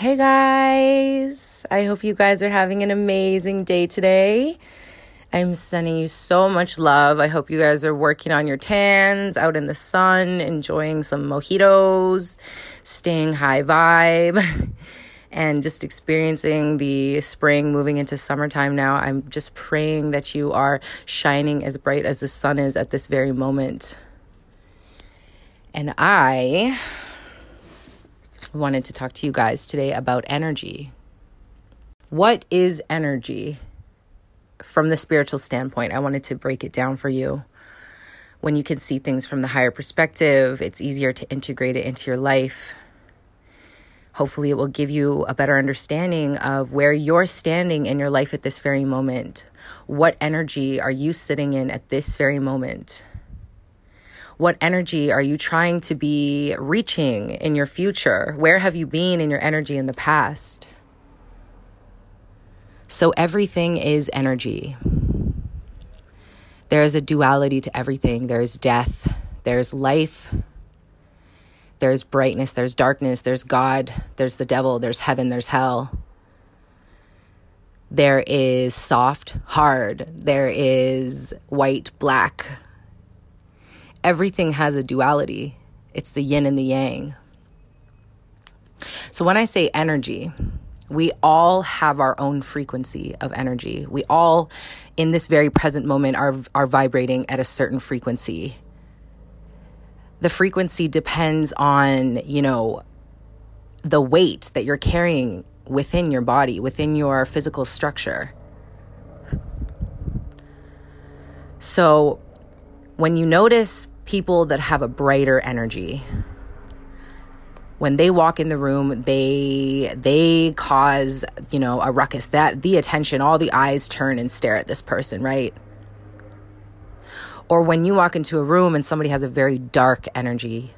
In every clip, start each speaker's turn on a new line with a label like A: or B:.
A: Hey guys, I hope you guys are having an amazing day today. I'm sending you so much love. I hope you guys are working on your tans, out in the sun, enjoying some mojitos, staying high vibe, and just experiencing the spring moving into summertime now. I'm just praying that you are shining as bright as the sun is at this very moment. And I wanted to talk to you guys today about energy. What is energy from the spiritual standpoint? I wanted to break it down for you. When you can see things from the higher perspective, it's easier to integrate it into your life. Hopefully, it will give you a better understanding of where you're standing in your life at this very moment. What energy are you sitting in at this very moment? What energy are you trying to be reaching in your future? Where have you been in your energy in the past? So, everything is energy. There is a duality to everything. There's death, there's life, there's brightness, there's darkness, there's God, there's the devil, there's heaven, there's hell. There is soft, hard, there is white, black, everything has a duality it's the yin and the yang. So when I say energy, we all have our own frequency of energy. We all, in this very present moment, are, are vibrating at a certain frequency. The frequency depends on, you know, the weight that you're carrying within your body, within your physical structure. So when you notice people that have a brighter energy when they walk in the room they they cause you know a ruckus. That the attention all the eyes turn and stare at this person right? Or when you walk into a room and somebody has a very dark energy.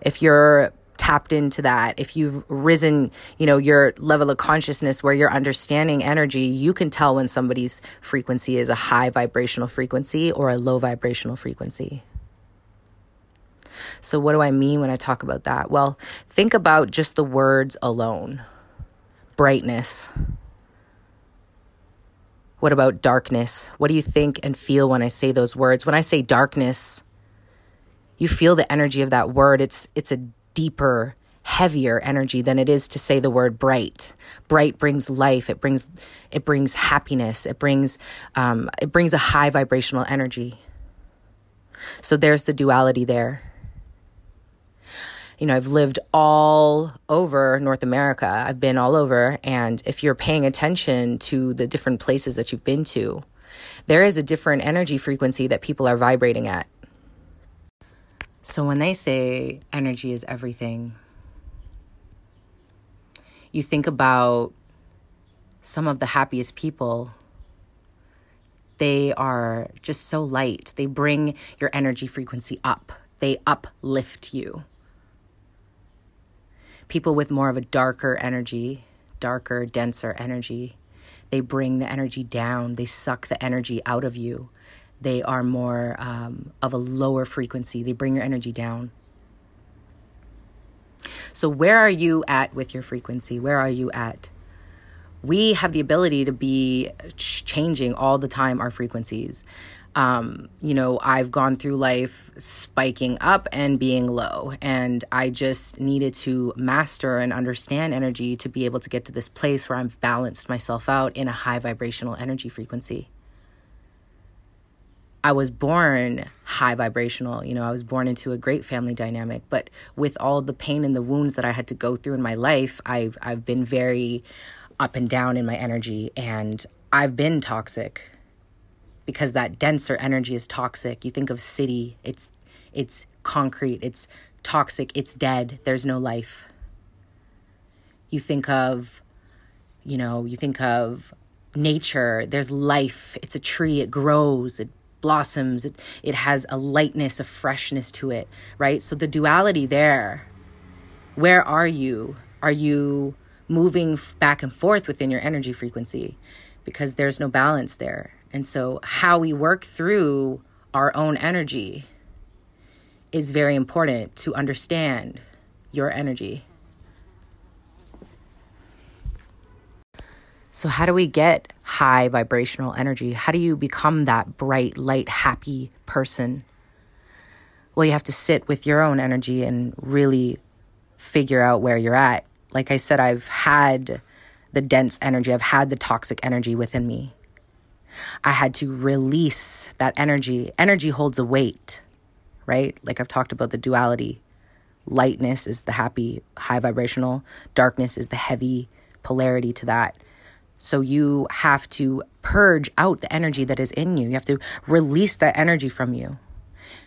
A: If you're tapped into that, if you've risen, you know, your level of consciousness where you're understanding energy, you can tell when somebody's frequency is a high vibrational frequency or a low vibrational frequency. So, what do I mean when I talk about that? Well, think about just the words alone brightness. What about darkness? What do you think and feel when I say those words? When I say darkness, you feel the energy of that word. It's it's a deeper, heavier energy than it is to say the word bright. Bright brings life. It brings it brings happiness. It brings um, it brings a high vibrational energy. So there's the duality there. You know, I've lived all over North America. I've been all over. And if you're paying attention to the different places that you've been to, there is a different energy frequency that people are vibrating at. So when they say energy is everything, you think about some of the happiest people. They are just so light. They bring your energy frequency up, they uplift you. People with more of a darker energy, darker, denser energy, they bring the energy down, they suck the energy out of you they are more um, of a lower frequency. They bring your energy down. So, where are you at with your frequency? Where are you at? We have the ability to be changing all the time our frequencies. Um, you know, I've gone through life spiking up and being low, and I just needed to master and understand energy to be able to get to this place where I've balanced myself out in a high vibrational energy frequency. I was born high vibrational. You know, I was born into a great family dynamic, but with all the pain and the wounds that I had to go through in my life, I've I've been very up and down in my energy and I've been toxic because that denser energy is toxic. You think of city, it's it's concrete, it's toxic, it's dead. There's no life. You think of you know, you think of nature, there's life. It's a tree, it grows, it blossoms. It, it has a lightness a freshness to it right? So the duality there where are you? Are you moving back and forth within your energy frequency? Because there's no balance there. And so how we work through our own energy is very important to understand your energy So, how do we get high vibrational energy? How do you become that bright, light, happy person? Well, you have to sit with your own energy and really figure out where you're at. Like I said, I've had the dense energy, I've had the toxic energy within me. I had to release that energy. Energy holds a weight, right? Like I've talked about the duality. Lightness is the happy, high vibrational, darkness is the heavy polarity to that. So you have to purge out the energy that is in you. You have to release that energy from you.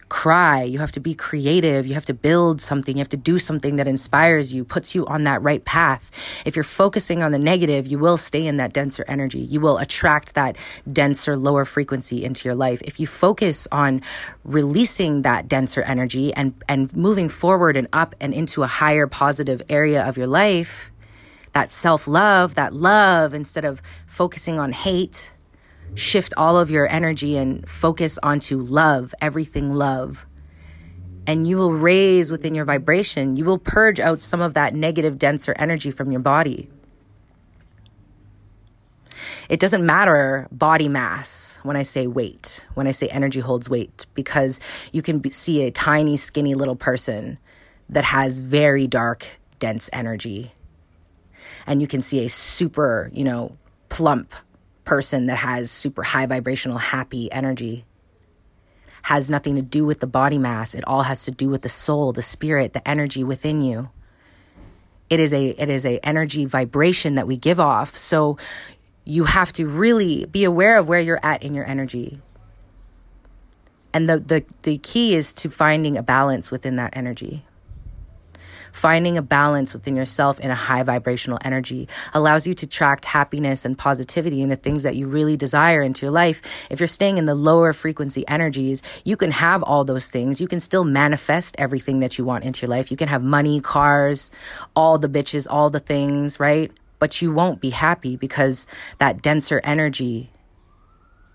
A: Cry. You have to be creative. You have to build something. You have to do something that inspires you, puts you on that right path. If you're focusing on the negative, you will stay in that denser energy. You will attract that denser, lower frequency into your life. If you focus on releasing that denser energy and, and moving forward and up and into a higher positive area of your life, that self love, that love, instead of focusing on hate, shift all of your energy and focus onto love, everything love. And you will raise within your vibration, you will purge out some of that negative, denser energy from your body. It doesn't matter body mass when I say weight, when I say energy holds weight, because you can be, see a tiny, skinny little person that has very dark, dense energy and you can see a super, you know, plump person that has super high vibrational, happy energy. Has nothing to do with the body mass. It all has to do with the soul, the spirit, the energy within you. It is a it is a energy vibration that we give off. So you have to really be aware of where you're at in your energy. And the the the key is to finding a balance within that energy. Finding a balance within yourself in a high vibrational energy allows you to attract happiness and positivity and the things that you really desire into your life. If you're staying in the lower frequency energies, you can have all those things. You can still manifest everything that you want into your life. You can have money, cars, all the bitches, all the things, right? But you won't be happy because that denser energy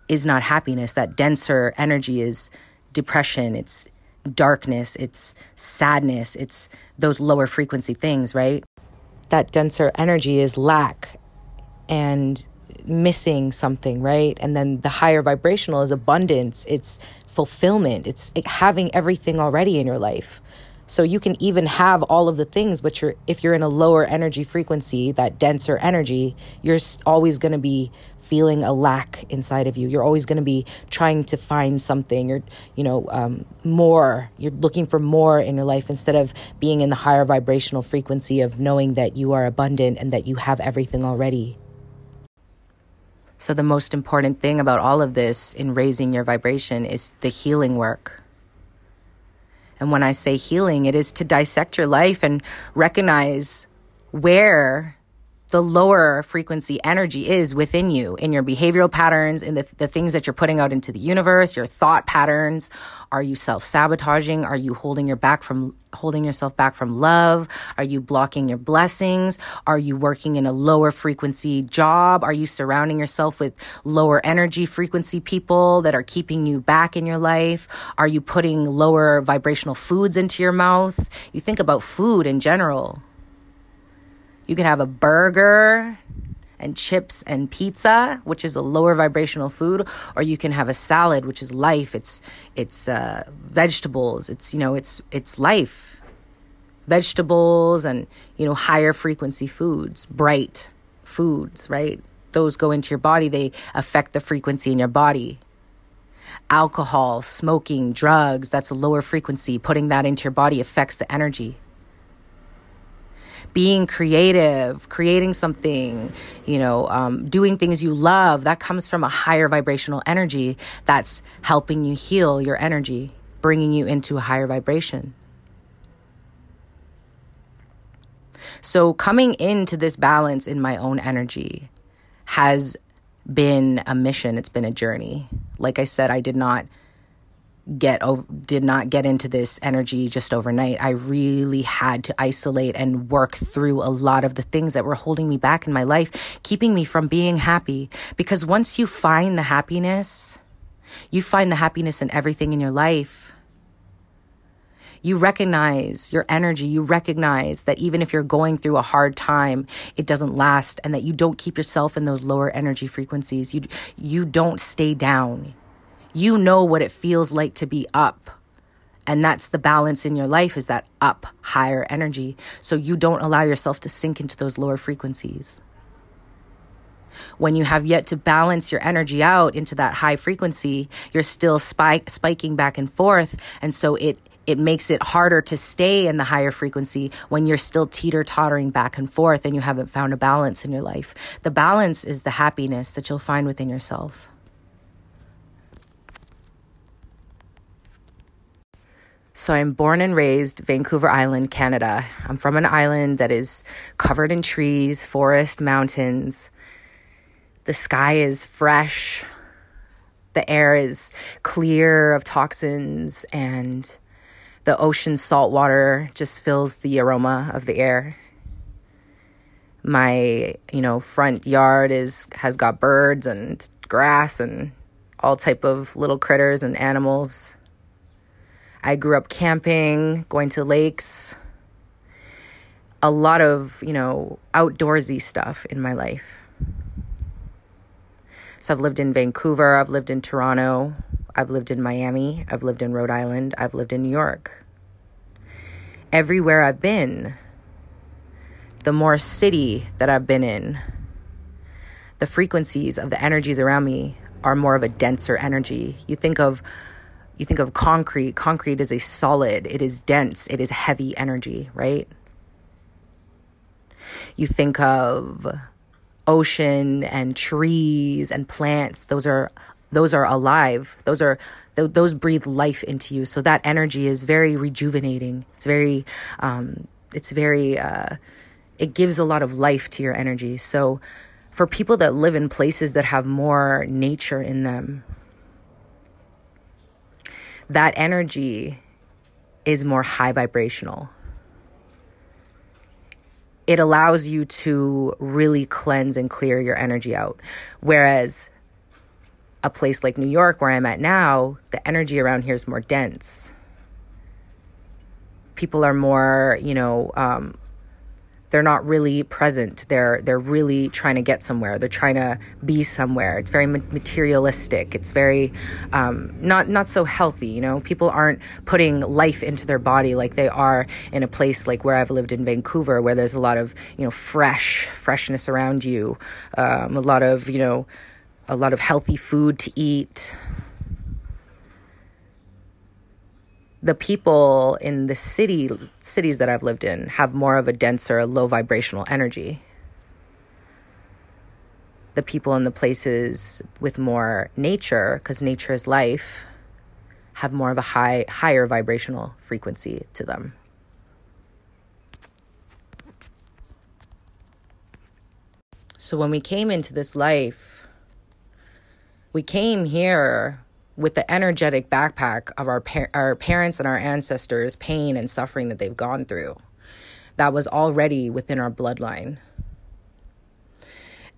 A: is not happiness. That denser energy is depression. It's darkness, it's sadness, it's those lower frequency things, right? That denser energy is lack and missing something, right? And then the higher vibrational is abundance, it's fulfillment, it's having everything already in your life. So you can even have all of the things, but you're if you're in a lower energy frequency, that denser energy, you're always going to be feeling a lack inside of you. You're always going to be trying to find something. You're, you know, um, more. You're looking for more in your life instead of being in the higher vibrational frequency of knowing that you are abundant and that you have everything already. So, the most important thing about all of this in raising your vibration is the healing work. And when I say healing, it is to dissect your life and recognize where the lower frequency energy is within you in your behavioral patterns in the, the things that you're putting out into the universe your thought patterns. Are you self-sabotaging? Are you holding your back from holding yourself back from love? Are you blocking your blessings? Are you working in a lower frequency job? Are you surrounding yourself with lower energy frequency people that are keeping you back in your life? Are you putting lower vibrational foods into your mouth? You think about food in general you can have a burger and chips and pizza, which is a lower vibrational food, or you can have a salad, which is life. It's it's uh, vegetables. It's you know it's it's life. Vegetables and you know higher frequency foods, bright foods, right? Those go into your body. They affect the frequency in your body. Alcohol, smoking, drugs, that's a lower frequency. Putting that into your body affects the energy being creative, creating something, you know, um, doing things you love, that comes from a higher vibrational energy that's helping you heal your energy, bringing you into a higher vibration. So, coming into this balance in my own energy has been a mission, it's been a journey. Like I said, I did not get did not get into this energy just overnight. I really had to isolate and work through a lot of the things that were holding me back in my life, keeping me from being happy. Because once you find the happiness, you find the happiness in everything in your life. You recognize your energy. You recognize that even if you're going through a hard time, it doesn't last and that you don't keep yourself in those lower energy frequencies. You, you don't stay down. You know what it feels like to be up. And that's the balance in your life is that up higher energy. So you don't allow yourself to sink into those lower frequencies when you have yet to balance your energy out into that high frequency, you're still spike, spiking back and forth. And so it, it makes it harder to stay in the higher frequency when you're still teeter tottering back and forth and you haven't found a balance in your life. The balance is the happiness that you'll find within yourself. So I'm born and raised Vancouver Island, Canada. I'm from an island that is covered in trees, forest, mountains. The sky is fresh. The air is clear of toxins, and the ocean salt water just fills the aroma of the air. My, you know, front yard is has got birds and grass and all type of little critters and animals. I grew up camping, going to lakes, a lot of, you know, outdoorsy stuff in my life. So I've lived in Vancouver, I've lived in Toronto, I've lived in Miami, I've lived in Rhode Island, I've lived in New York. Everywhere I've been, the more city that I've been in, the frequencies of the energies around me are more of a denser energy. You think of you think of concrete, concrete is a solid, it is dense, it is heavy energy, right? You think of ocean and trees and plants those are those are alive those are th- those breathe life into you. So that energy is very rejuvenating. It's very um, it's very uh, it gives a lot of life to your energy. So for people that live in places that have more nature in them that energy is more high vibrational it allows you to really cleanse and clear your energy out. Whereas a place like New York, where I'm at now, the energy around here is more dense. People are more, you know, um, they're not really present. They're they're really trying to get somewhere. They're trying to be somewhere. It's very materialistic. It's very um, not not so healthy you know? People aren't putting life into their body like they are in a place like where i've lived in vancouver where there's a lot of you know fresh freshness around you um, a lot of you know a lot of healthy food to eat the people in the city cities that I've lived in have more of a denser, low vibrational energy. The people in the places with more nature, because nature is life, have more of a high higher vibrational frequency to them. So when we came into this life, we came here with the energetic backpack of our par- our parents and our ancestors' pain and suffering that they've gone through. That was already within our bloodline.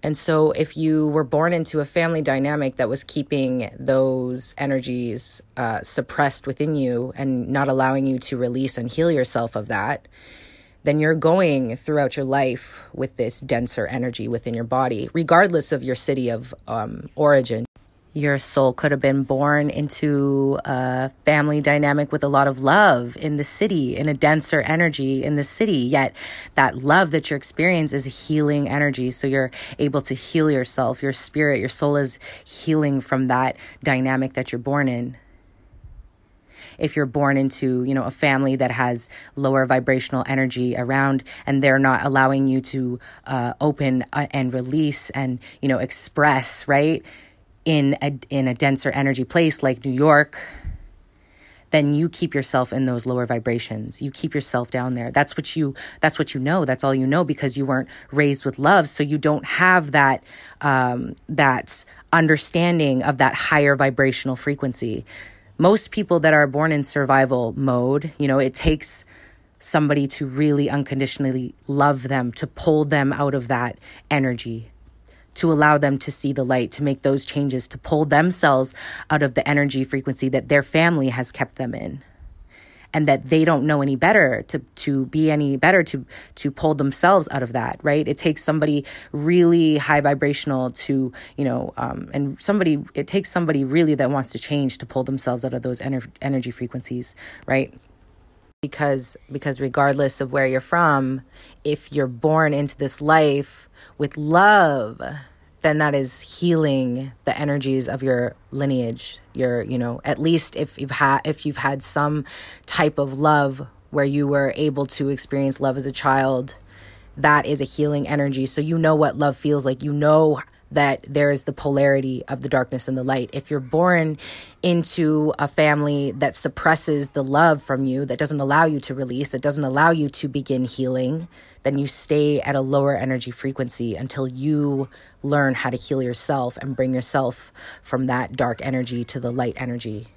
A: And so, if you were born into a family dynamic that was keeping those energies uh, suppressed within you and not allowing you to release and heal yourself of that, then you're going throughout your life with this denser energy within your body, regardless of your city of um, origin your soul could have been born into a family dynamic with a lot of love in the city, in a denser energy in the city. Yet that love that you're experiencing is a healing energy. So you're able to heal yourself, your spirit, your soul is healing from that dynamic that you're born in. If you're born into, you know, a family that has lower vibrational energy around and they're not allowing you to uh, open uh, and release and, you know, express, right? In a, in a denser energy place like New York, then you keep yourself in those lower vibrations. You keep yourself down there. That's what you that's what you know. That's all you know because you weren't raised with love, so you don't have that um, that understanding of that higher vibrational frequency. Most people that are born in survival mode, you know, it takes somebody to really unconditionally love them to pull them out of that energy to allow them to see the light, to make those changes, to pull themselves out of the energy frequency that their family has kept them in. and that they don't know any better to to be any better to to pull themselves out of that right it takes somebody really high vibrational to you know um, and somebody it takes somebody really that wants to change to pull themselves out of those ener- energy frequencies right because because regardless of where you're from if you're born into this life with love then that is healing the energies of your lineage. Your you know at least if you've had if you've had some type of love where you were able to experience love as a child that is a healing energy. So you know what love feels like. You know that there is the polarity of the darkness and the light. If you're born into a family that suppresses the love from you, that doesn't allow you to release, that doesn't allow you to begin healing, then you stay at a lower energy frequency until you learn how to heal yourself and bring yourself from that dark energy to the light energy.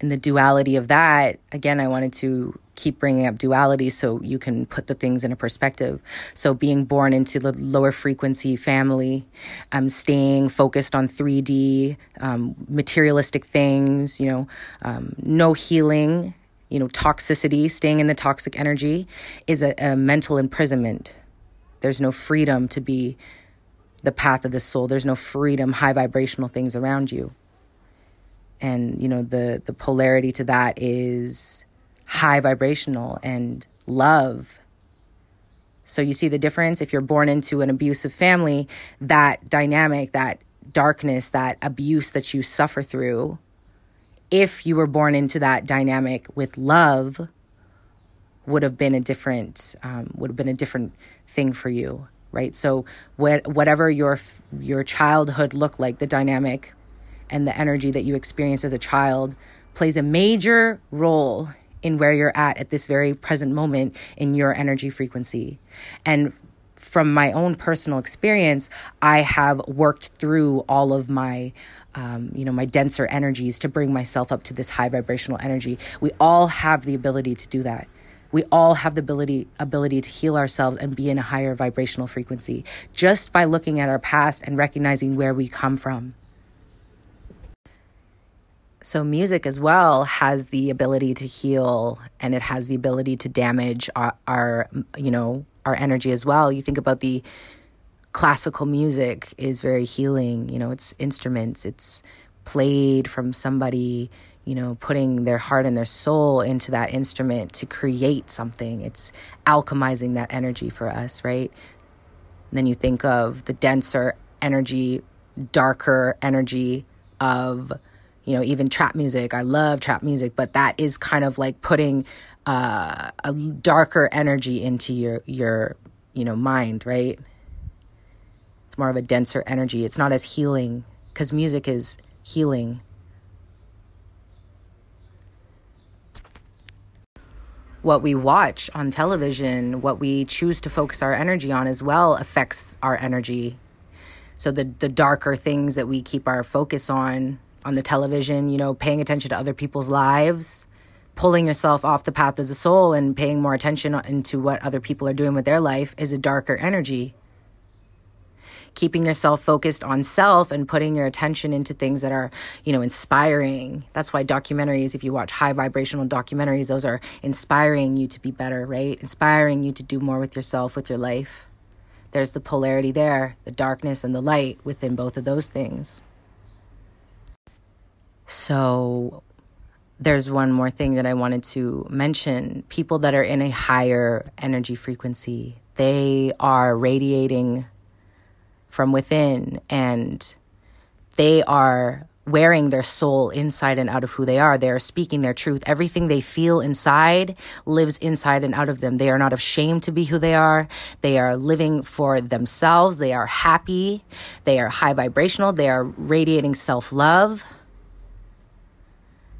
A: And the duality of that, again, I wanted to keep bringing up duality so you can put the things in a perspective. So, being born into the lower frequency family, um, staying focused on 3D, um, materialistic things, you know, um, no healing, you know, toxicity, staying in the toxic energy is a, a mental imprisonment. There's no freedom to be the path of the soul, there's no freedom, high vibrational things around you and you know the the polarity to that is high vibrational and love. So you see the difference? If you're born into an abusive family that dynamic that darkness that abuse that you suffer through if you were born into that dynamic with love would have been a different um, would have been a different thing for you right? So what, whatever your your childhood looked like the dynamic and the energy that you experience as a child plays a major role in where you're at at this very present moment in your energy frequency. And from my own personal experience, I have worked through all of my um, you know my denser energies to bring myself up to this high vibrational energy. We all have the ability to do that. We all have the ability ability to heal ourselves and be in a higher vibrational frequency just by looking at our past and recognizing where we come from so music as well has the ability to heal and it has the ability to damage our, our, you know our energy as well. You think about the classical music is very healing you know it's instruments it's played from somebody you know putting their heart and their soul into that instrument to create something. It's alchemizing that energy for us right? And then you think of the denser energy darker energy of you know, even trap music. I love trap music, but that is kind of like putting uh, a darker energy into your your you know mind, right? It's more of a denser energy. It's not as healing because music is healing. What we watch on television, what we choose to focus our energy on as well affects our energy. So the the darker things that we keep our focus on on the television, you know, paying attention to other people's lives, pulling yourself off the path as a soul and paying more attention into what other people are doing with their life is a darker energy. Keeping yourself focused on self and putting your attention into things that are, you know, inspiring. That's why documentaries, if you watch high vibrational documentaries, those are inspiring you to be better, right? Inspiring you to do more with yourself, with your life. There's the polarity there, the darkness and the light within both of those things. So there's one more thing that I wanted to mention. People that are in a higher energy frequency, they are radiating from within and they are wearing their soul inside and out of who they are. They are speaking their truth. Everything they feel inside lives inside and out of them. They are not ashamed to be who they are. They are living for themselves. They are happy. They are high vibrational. They are radiating self love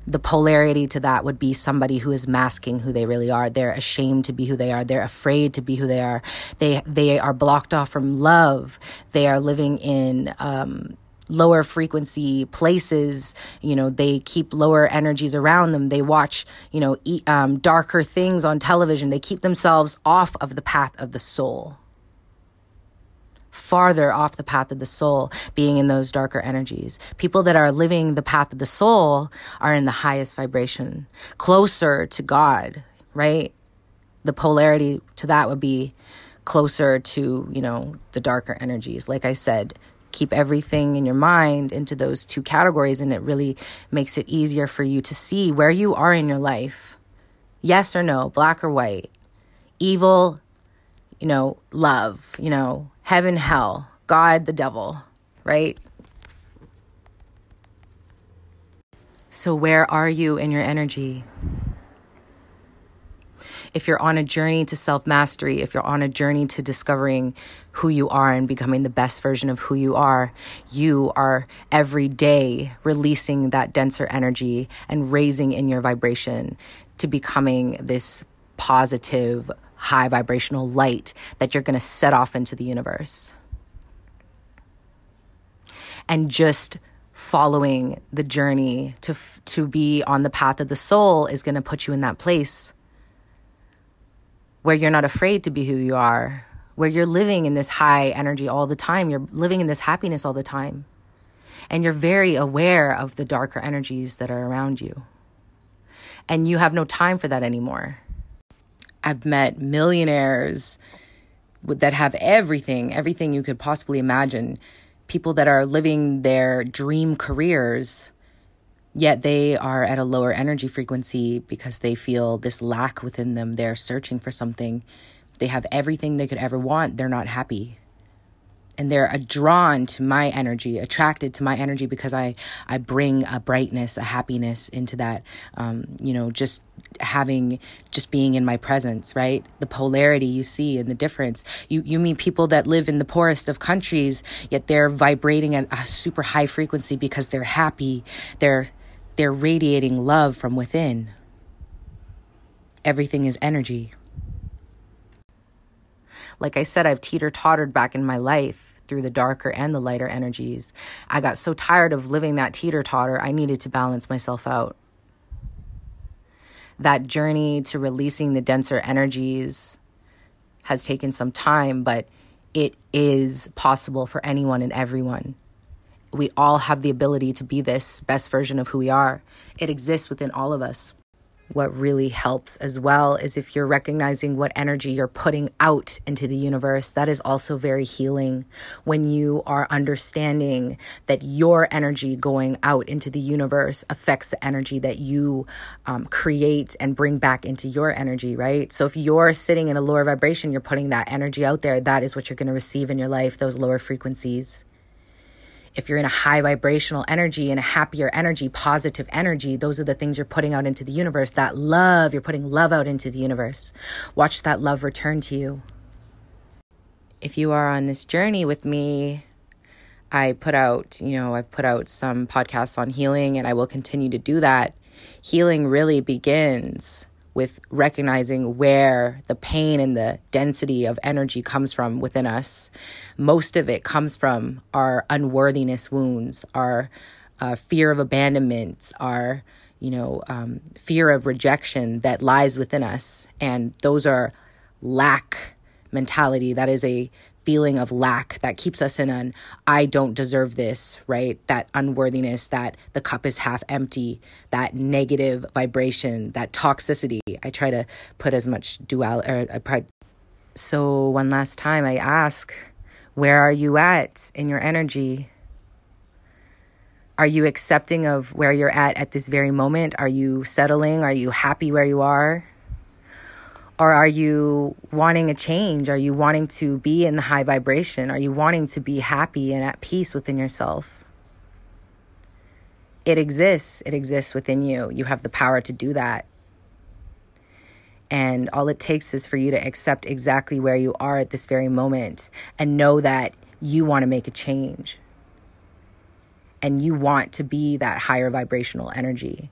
A: the polarity to that would be somebody who is masking who they really are. They're ashamed to be who they are. They're afraid to be who they are. They they are blocked off from love. They are living in um, lower frequency places. You know, they keep lower energies around them. They watch you know um, darker things on television. They keep themselves off of the path of the soul. Farther off the path of the soul, being in those darker energies. People that are living the path of the soul are in the highest vibration, closer to God, right? The polarity to that would be closer to, you know, the darker energies. Like I said, keep everything in your mind into those two categories, and it really makes it easier for you to see where you are in your life. Yes or no, black or white, evil, you know, love, you know, heaven, hell, God, the devil, right? So, where are you in your energy? If you're on a journey to self mastery, if you're on a journey to discovering who you are and becoming the best version of who you are, you are every day releasing that denser energy and raising in your vibration to becoming this positive, high vibrational light that you're going to set off into the universe. And just following the journey to to be on the path of the soul is going to put you in that place where you're not afraid to be who you are, where you're living in this high energy all the time, you're living in this happiness all the time. And you're very aware of the darker energies that are around you. And you have no time for that anymore. I've met millionaires that have everything, everything you could possibly imagine. People that are living their dream careers, yet they are at a lower energy frequency because they feel this lack within them. They're searching for something. They have everything they could ever want. They're not happy and they're drawn to my energy, attracted to my energy because I I bring a brightness, a happiness into that. Um, you know, just having, just being in my presence, right? The polarity you see and the difference. You you meet people that live in the poorest of countries, yet they're vibrating at a super high frequency because they're happy. They're they're radiating love from within. Everything is energy. Like I said, I've teeter tottered back in my life through the darker and the lighter energies. I got so tired of living that teeter totter, I needed to balance myself out. That journey to releasing the denser energies has taken some time, but it is possible for anyone and everyone. We all have the ability to be this best version of who we are. It exists within all of us what really helps as well is if you're recognizing what energy you're putting out into the universe. That is also very healing when you are understanding that your energy going out into the universe affects the energy that you um, create and bring back into your energy, right? So if you're sitting in a lower vibration, you're putting that energy out there, that is what you're going to receive in your life, those lower frequencies if you're in a high vibrational energy and a happier energy, positive energy, those are the things you're putting out into the universe. That love, you're putting love out into the universe. Watch that love return to you. If you are on this journey with me, I put out, you know, I've put out some podcasts on healing and I will continue to do that. Healing really begins with recognizing where the pain and the density of energy comes from within us. Most of it comes from our unworthiness wounds, our uh, fear of abandonment, our you know um, fear of rejection that lies within us, and those are lack mentality. That is a feeling of lack that keeps us in an I don't deserve this, right? That unworthiness, that the cup is half empty, that negative vibration, that toxicity. I try to put as much dual or uh, so one last time I ask, where are you at in your energy? Are you accepting of where you're at at this very moment? Are you settling? Are you happy where you are? Or are you wanting a change? Are you wanting to be in the high vibration? Are you wanting to be happy and at peace within yourself? It exists. It exists within you. You have the power to do that. And all it takes is for you to accept exactly where you are at this very moment and know that you want to make a change. And you want to be that higher vibrational energy.